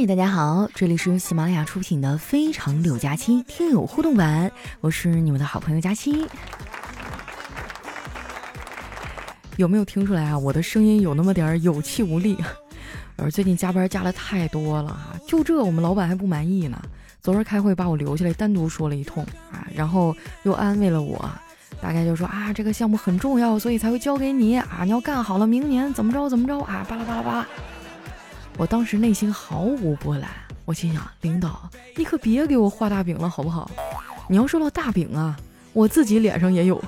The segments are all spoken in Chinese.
嘿，大家好，这里是喜马拉雅出品的《非常柳佳期》听友互动版，我是你们的好朋友佳期。有没有听出来啊？我的声音有那么点有气无力。而最近加班加的太多了啊，就这我们老板还不满意呢。昨儿开会把我留下来单独说了一通啊，然后又安慰了我，大概就说啊，这个项目很重要，所以才会交给你啊，你要干好了，明年怎么着怎么着啊，巴拉巴拉巴拉。我当时内心毫无波澜，我心想，领导你可别给我画大饼了好不好？你要说到大饼啊，我自己脸上也有。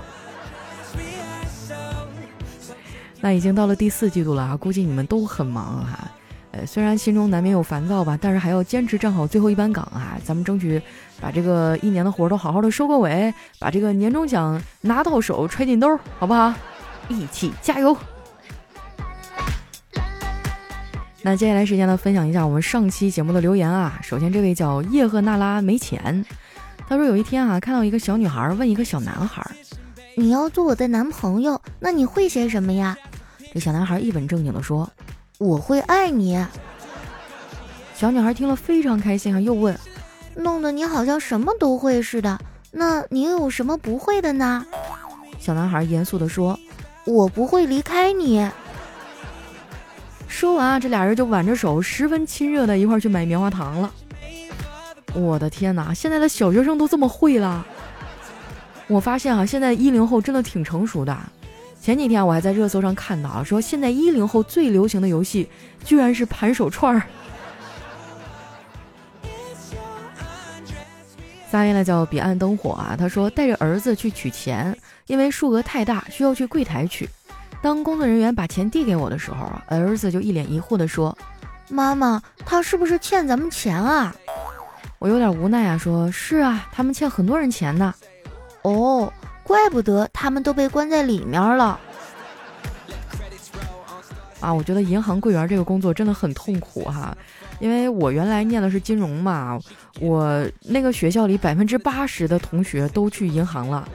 那已经到了第四季度了啊，估计你们都很忙哈。呃，虽然心中难免有烦躁吧，但是还要坚持站好最后一班岗啊！咱们争取把这个一年的活都好好的收个尾，把这个年终奖拿到手，揣进兜，好不好？一起加油！那接下来时间呢，分享一下我们上期节目的留言啊。首先这位叫叶赫那拉没钱，他说有一天啊，看到一个小女孩问一个小男孩：“你要做我的男朋友，那你会些什么呀？”这小男孩一本正经的说。我会爱你，小女孩听了非常开心啊，又问：“弄得你好像什么都会似的，那你有什么不会的呢？”小男孩严肃地说：“我不会离开你。”说完啊，这俩人就挽着手，十分亲热的一块去买棉花糖了。我的天哪，现在的小学生都这么会了！我发现啊，现在一零后真的挺成熟的。前几天我还在热搜上看到，说现在一零后最流行的游戏居然是盘手串儿。下面呢叫彼岸灯火啊，他说带着儿子去取钱，因为数额太大，需要去柜台取。当工作人员把钱递给我的时候，儿子就一脸疑惑地说：“妈妈，他是不是欠咱们钱啊？”我有点无奈啊，说是啊，他们欠很多人钱呢。哦。怪不得他们都被关在里面了啊！我觉得银行柜员这个工作真的很痛苦哈，因为我原来念的是金融嘛，我那个学校里百分之八十的同学都去银行了，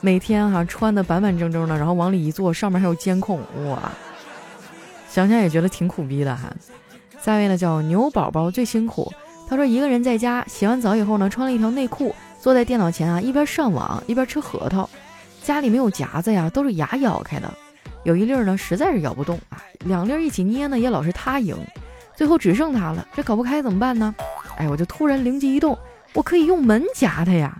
每天哈穿的板板正正的，然后往里一坐，上面还有监控，哇，想想也觉得挺苦逼的哈。下一位呢叫牛宝宝最辛苦，他说一个人在家洗完澡以后呢，穿了一条内裤。坐在电脑前啊，一边上网一边吃核桃，家里没有夹子呀，都是牙咬开的。有一粒呢，实在是咬不动啊，两粒一起捏呢，也老是他赢，最后只剩他了，这搞不开怎么办呢？哎，我就突然灵机一动，我可以用门夹它呀。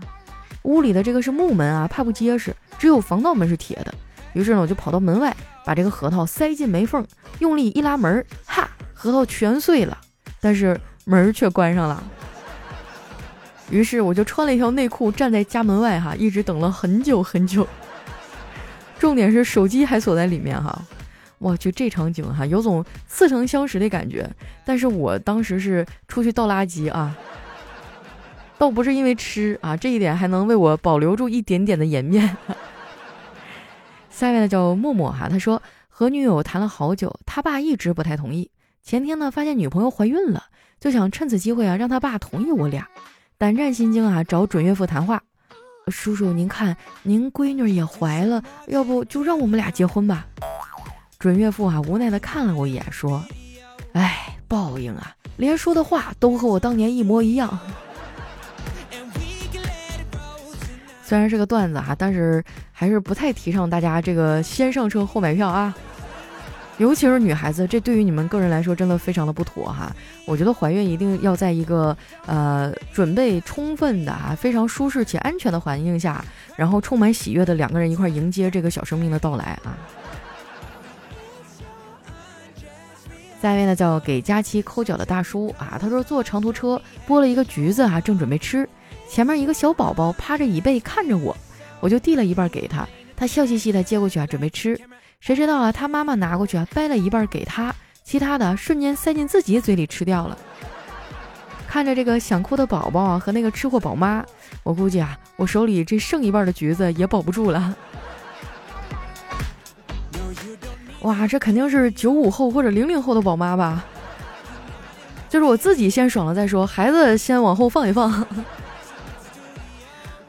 屋里的这个是木门啊，怕不结实，只有防盗门是铁的。于是呢，我就跑到门外，把这个核桃塞进门缝，用力一拉门，哈，核桃全碎了，但是门却关上了。于是我就穿了一条内裤站在家门外哈，一直等了很久很久。重点是手机还锁在里面哈，我去这场景哈有种似曾相识的感觉。但是我当时是出去倒垃圾啊，倒不是因为吃啊，这一点还能为我保留住一点点的颜面。下面呢叫默默哈，他说和女友谈了好久，他爸一直不太同意。前天呢发现女朋友怀孕了，就想趁此机会啊让他爸同意我俩。胆战心惊啊，找准岳父谈话。叔叔，您看，您闺女也怀了，要不就让我们俩结婚吧？准岳父啊，无奈的看了我一眼，说：“哎，报应啊，连说的话都和我当年一模一样。”虽然是个段子哈，但是还是不太提倡大家这个先上车后买票啊。尤其是女孩子，这对于你们个人来说真的非常的不妥哈。我觉得怀孕一定要在一个呃准备充分的啊，非常舒适且安全的环境下，然后充满喜悦的两个人一块迎接这个小生命的到来啊。下一位呢叫给佳期抠脚的大叔啊，他说坐长途车剥了一个橘子啊，正准备吃，前面一个小宝宝趴着椅背看着我，我就递了一半给他，他笑嘻嘻的接过去啊，准备吃。谁知道啊？他妈妈拿过去啊，掰了一半给他，其他的瞬间塞进自己嘴里吃掉了。看着这个想哭的宝宝啊和那个吃货宝妈，我估计啊，我手里这剩一半的橘子也保不住了。哇，这肯定是九五后或者零零后的宝妈吧？就是我自己先爽了再说，孩子先往后放一放。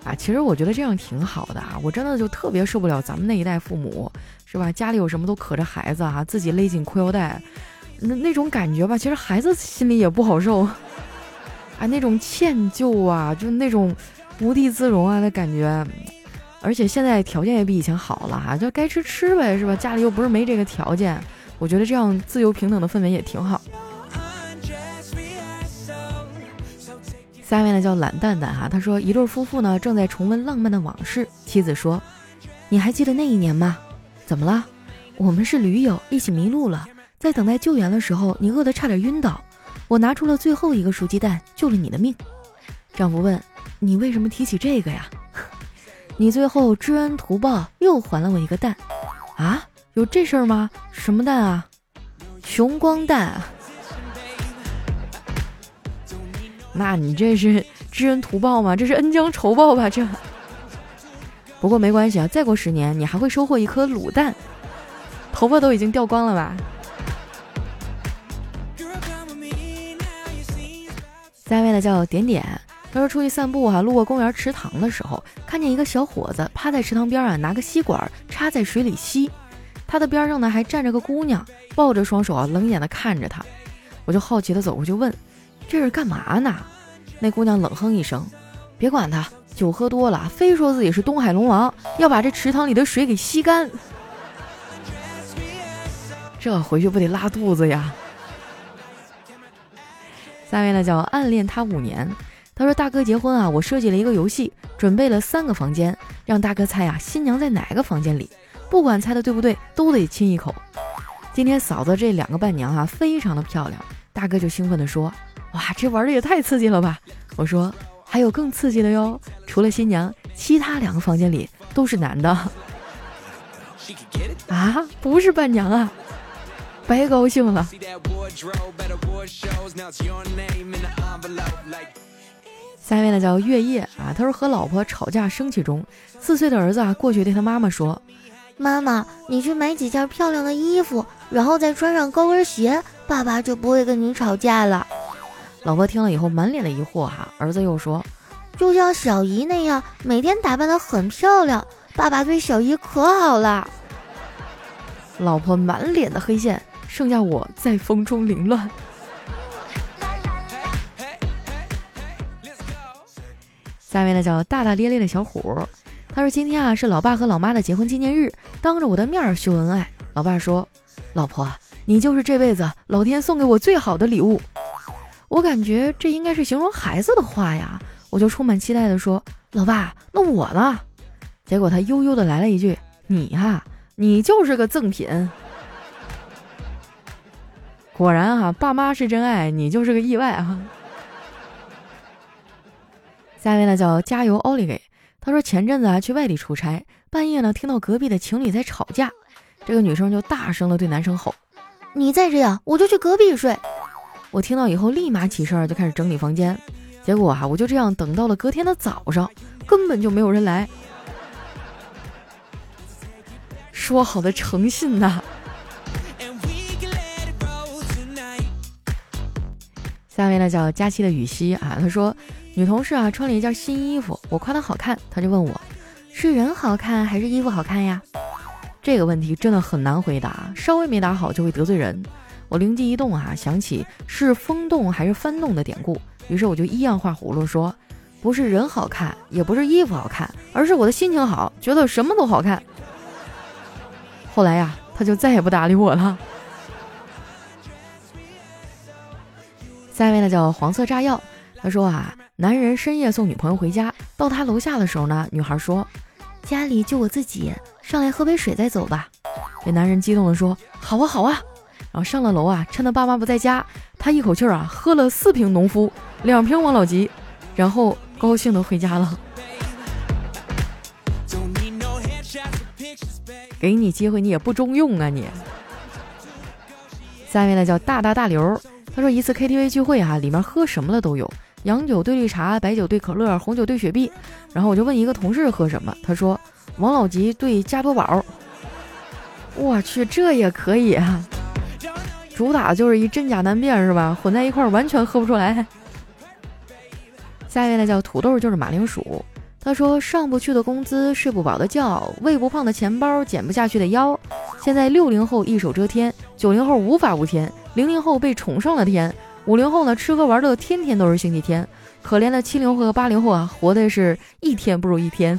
啊，其实我觉得这样挺好的啊，我真的就特别受不了咱们那一代父母。是吧？家里有什么都可着孩子啊，自己勒紧裤腰带，那那种感觉吧，其实孩子心里也不好受，啊，那种歉疚啊，就那种无地自容啊的感觉。而且现在条件也比以前好了哈，就该吃吃呗，是吧？家里又不是没这个条件，我觉得这样自由平等的氛围也挺好。下面呢叫懒蛋蛋哈，他说一对夫妇呢正在重温浪漫的往事，妻子说：“你还记得那一年吗？怎么了？我们是驴友，一起迷路了，在等待救援的时候，你饿得差点晕倒，我拿出了最后一个熟鸡蛋，救了你的命。”丈夫问：“你为什么提起这个呀？你最后知恩图报，又还了我一个蛋，啊？有这事儿吗？什么蛋啊？穷光蛋。”那你这是知恩图报吗？这是恩将仇报吧？这。不过没关系啊，再过十年你还会收获一颗卤蛋，头发都已经掉光了吧？下一位呢叫点点，他说出去散步哈，路过公园池塘的时候，看见一个小伙子趴在池塘边啊，拿个吸管插在水里吸，他的边上呢还站着个姑娘，抱着双手啊，冷眼的看着他，我就好奇的走过去问。这是干嘛呢？那姑娘冷哼一声：“别管他，酒喝多了，非说自己是东海龙王，要把这池塘里的水给吸干。这回去不得拉肚子呀？”下面呢叫暗恋他五年。他说：“大哥结婚啊，我设计了一个游戏，准备了三个房间，让大哥猜啊，新娘在哪个房间里？不管猜的对不对，都得亲一口。今天嫂子这两个伴娘啊，非常的漂亮。大哥就兴奋地说。”哇，这玩的也太刺激了吧！我说还有更刺激的哟，除了新娘，其他两个房间里都是男的。啊，不是伴娘啊，白高兴了。下面呢叫月夜啊，他说和老婆吵架生气中，四岁的儿子啊过去对他妈妈说：“妈妈，你去买几件漂亮的衣服，然后再穿上高跟鞋，爸爸就不会跟你吵架了。”老婆听了以后满脸的疑惑哈，儿子又说：“就像小姨那样，每天打扮的很漂亮，爸爸对小姨可好了。”老婆满脸的黑线，剩下我在风中凌乱。下面呢叫大大咧咧的小虎，他说：“今天啊是老爸和老妈的结婚纪念日，当着我的面秀恩爱。”老爸说：“老婆，你就是这辈子老天送给我最好的礼物。”我感觉这应该是形容孩子的话呀，我就充满期待的说：“老爸，那我呢？”结果他悠悠的来了一句：“你呀，你就是个赠品。”果然哈，爸妈是真爱，你就是个意外哈。下面呢叫加油奥利给，他说前阵子啊去外地出差，半夜呢听到隔壁的情侣在吵架，这个女生就大声的对男生吼：“你再这样，我就去隔壁睡。”我听到以后立马起身就开始整理房间，结果哈我就这样等到了隔天的早上，根本就没有人来。说好的诚信呐！下面呢叫佳期的雨熙啊，他说女同事啊穿了一件新衣服，我夸她好看，她就问我是人好看还是衣服好看呀？这个问题真的很难回答，稍微没答好就会得罪人。我灵机一动啊，想起是风动还是翻动的典故，于是我就一样画葫芦说，不是人好看，也不是衣服好看，而是我的心情好，觉得什么都好看。后来呀，他就再也不搭理我了。下一位呢叫黄色炸药，他说啊，男人深夜送女朋友回家，到他楼下的时候呢，女孩说，家里就我自己，上来喝杯水再走吧。这男人激动的说，好啊好啊。然后上了楼啊，趁他爸妈不在家，他一口气儿啊喝了四瓶农夫，两瓶王老吉，然后高兴的回家了。给你机会你也不中用啊你。下面呢叫大大大刘，他说一次 KTV 聚会啊，里面喝什么的都有，洋酒兑绿茶，白酒兑可乐，红酒兑雪碧。然后我就问一个同事喝什么，他说王老吉兑加多宝。我去，这也可以啊。主打就是一真假难辨是吧？混在一块儿完全喝不出来。下一位呢叫土豆，就是马铃薯。他说上不去的工资，睡不饱的觉，喂不胖的钱包，减不下去的腰。现在六零后一手遮天，九零后无法无天，零零后被宠上了天，五零后呢吃喝玩乐天天都是星期天，可怜的七零后和八零后啊，活的是一天不如一天。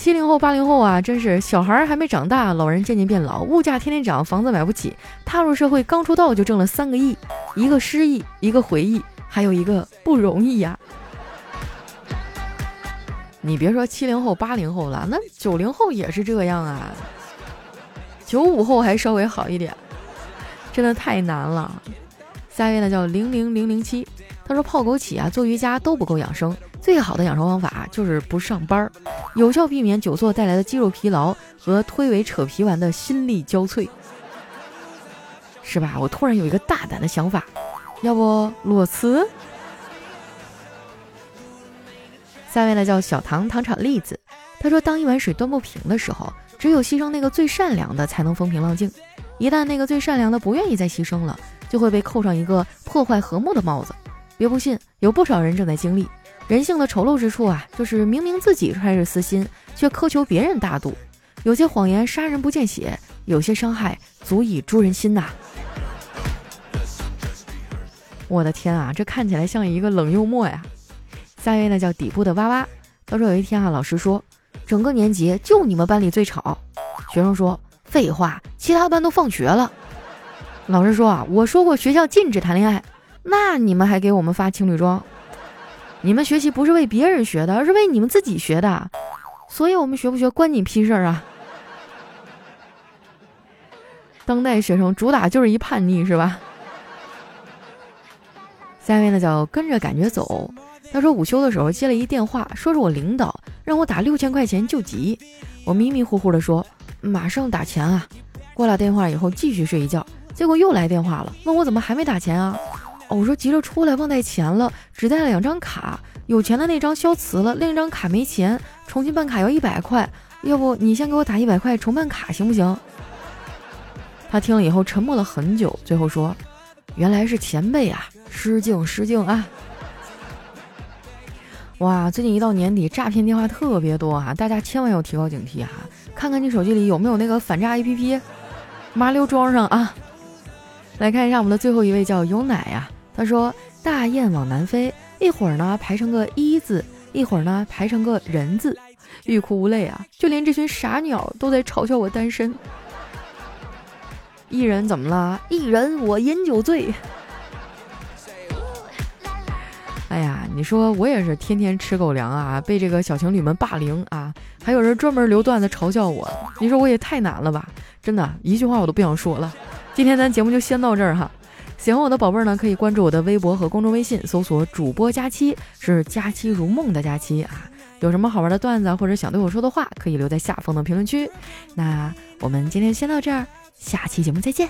七零后、八零后啊，真是小孩还没长大，老人渐渐变老，物价天天涨，房子买不起，踏入社会刚出道就挣了三个亿，一个失忆，一个回忆，还有一个不容易呀。你别说七零后、八零后了，那九零后也是这样啊。九五后还稍微好一点，真的太难了。下一位呢叫零零零零七，他说泡枸杞啊，做瑜伽都不够养生。最好的养生方法就是不上班儿，有效避免久坐带来的肌肉疲劳和推诿扯皮完的心力交瘁，是吧？我突然有一个大胆的想法，要不裸辞？下面呢叫小唐糖炒栗子，他说：当一碗水端不平的时候，只有牺牲那个最善良的才能风平浪静。一旦那个最善良的不愿意再牺牲了，就会被扣上一个破坏和睦的帽子。别不信，有不少人正在经历。人性的丑陋之处啊，就是明明自己揣着私心，却苛求别人大度。有些谎言杀人不见血，有些伤害足以诛人心呐。我的天啊，这看起来像一个冷幽默呀。下一位呢叫底部的娃娃，他说有一天啊，老师说整个年级就你们班里最吵。学生说废话，其他班都放学了。老师说啊，我说过学校禁止谈恋爱，那你们还给我们发情侣装。你们学习不是为别人学的，而是为你们自己学的，所以我们学不学关你屁事儿啊！当代学生主打就是一叛逆，是吧？下面呢叫跟着感觉走。他说午休的时候接了一电话，说是我领导让我打六千块钱救急。我迷迷糊糊的说马上打钱啊。挂了电话以后继续睡一觉，结果又来电话了，问我怎么还没打钱啊？我说急着出来忘带钱了，只带了两张卡，有钱的那张消磁了，另一张卡没钱，重新办卡要一百块，要不你先给我打一百块重办卡行不行？他听了以后沉默了很久，最后说：“原来是前辈啊，失敬失敬啊！”哇，最近一到年底，诈骗电话特别多啊，大家千万要提高警惕啊！看看你手机里有没有那个反诈 APP，麻溜装上啊！来看一下我们的最后一位叫有奶呀。他说：“大雁往南飞，一会儿呢排成个一字，一会儿呢排成个人字，欲哭无泪啊！就连这群傻鸟都在嘲笑我单身。一人怎么了？一人我饮酒醉。哎呀，你说我也是天天吃狗粮啊，被这个小情侣们霸凌啊，还有人专门留段子嘲笑我。你说我也太难了吧？真的一句话我都不想说了。今天咱节目就先到这儿哈。”喜欢我的宝贝儿呢，可以关注我的微博和公众微信，搜索“主播佳期”，是“佳期如梦”的佳期啊。有什么好玩的段子或者想对我说的话，可以留在下方的评论区。那我们今天先到这儿，下期节目再见。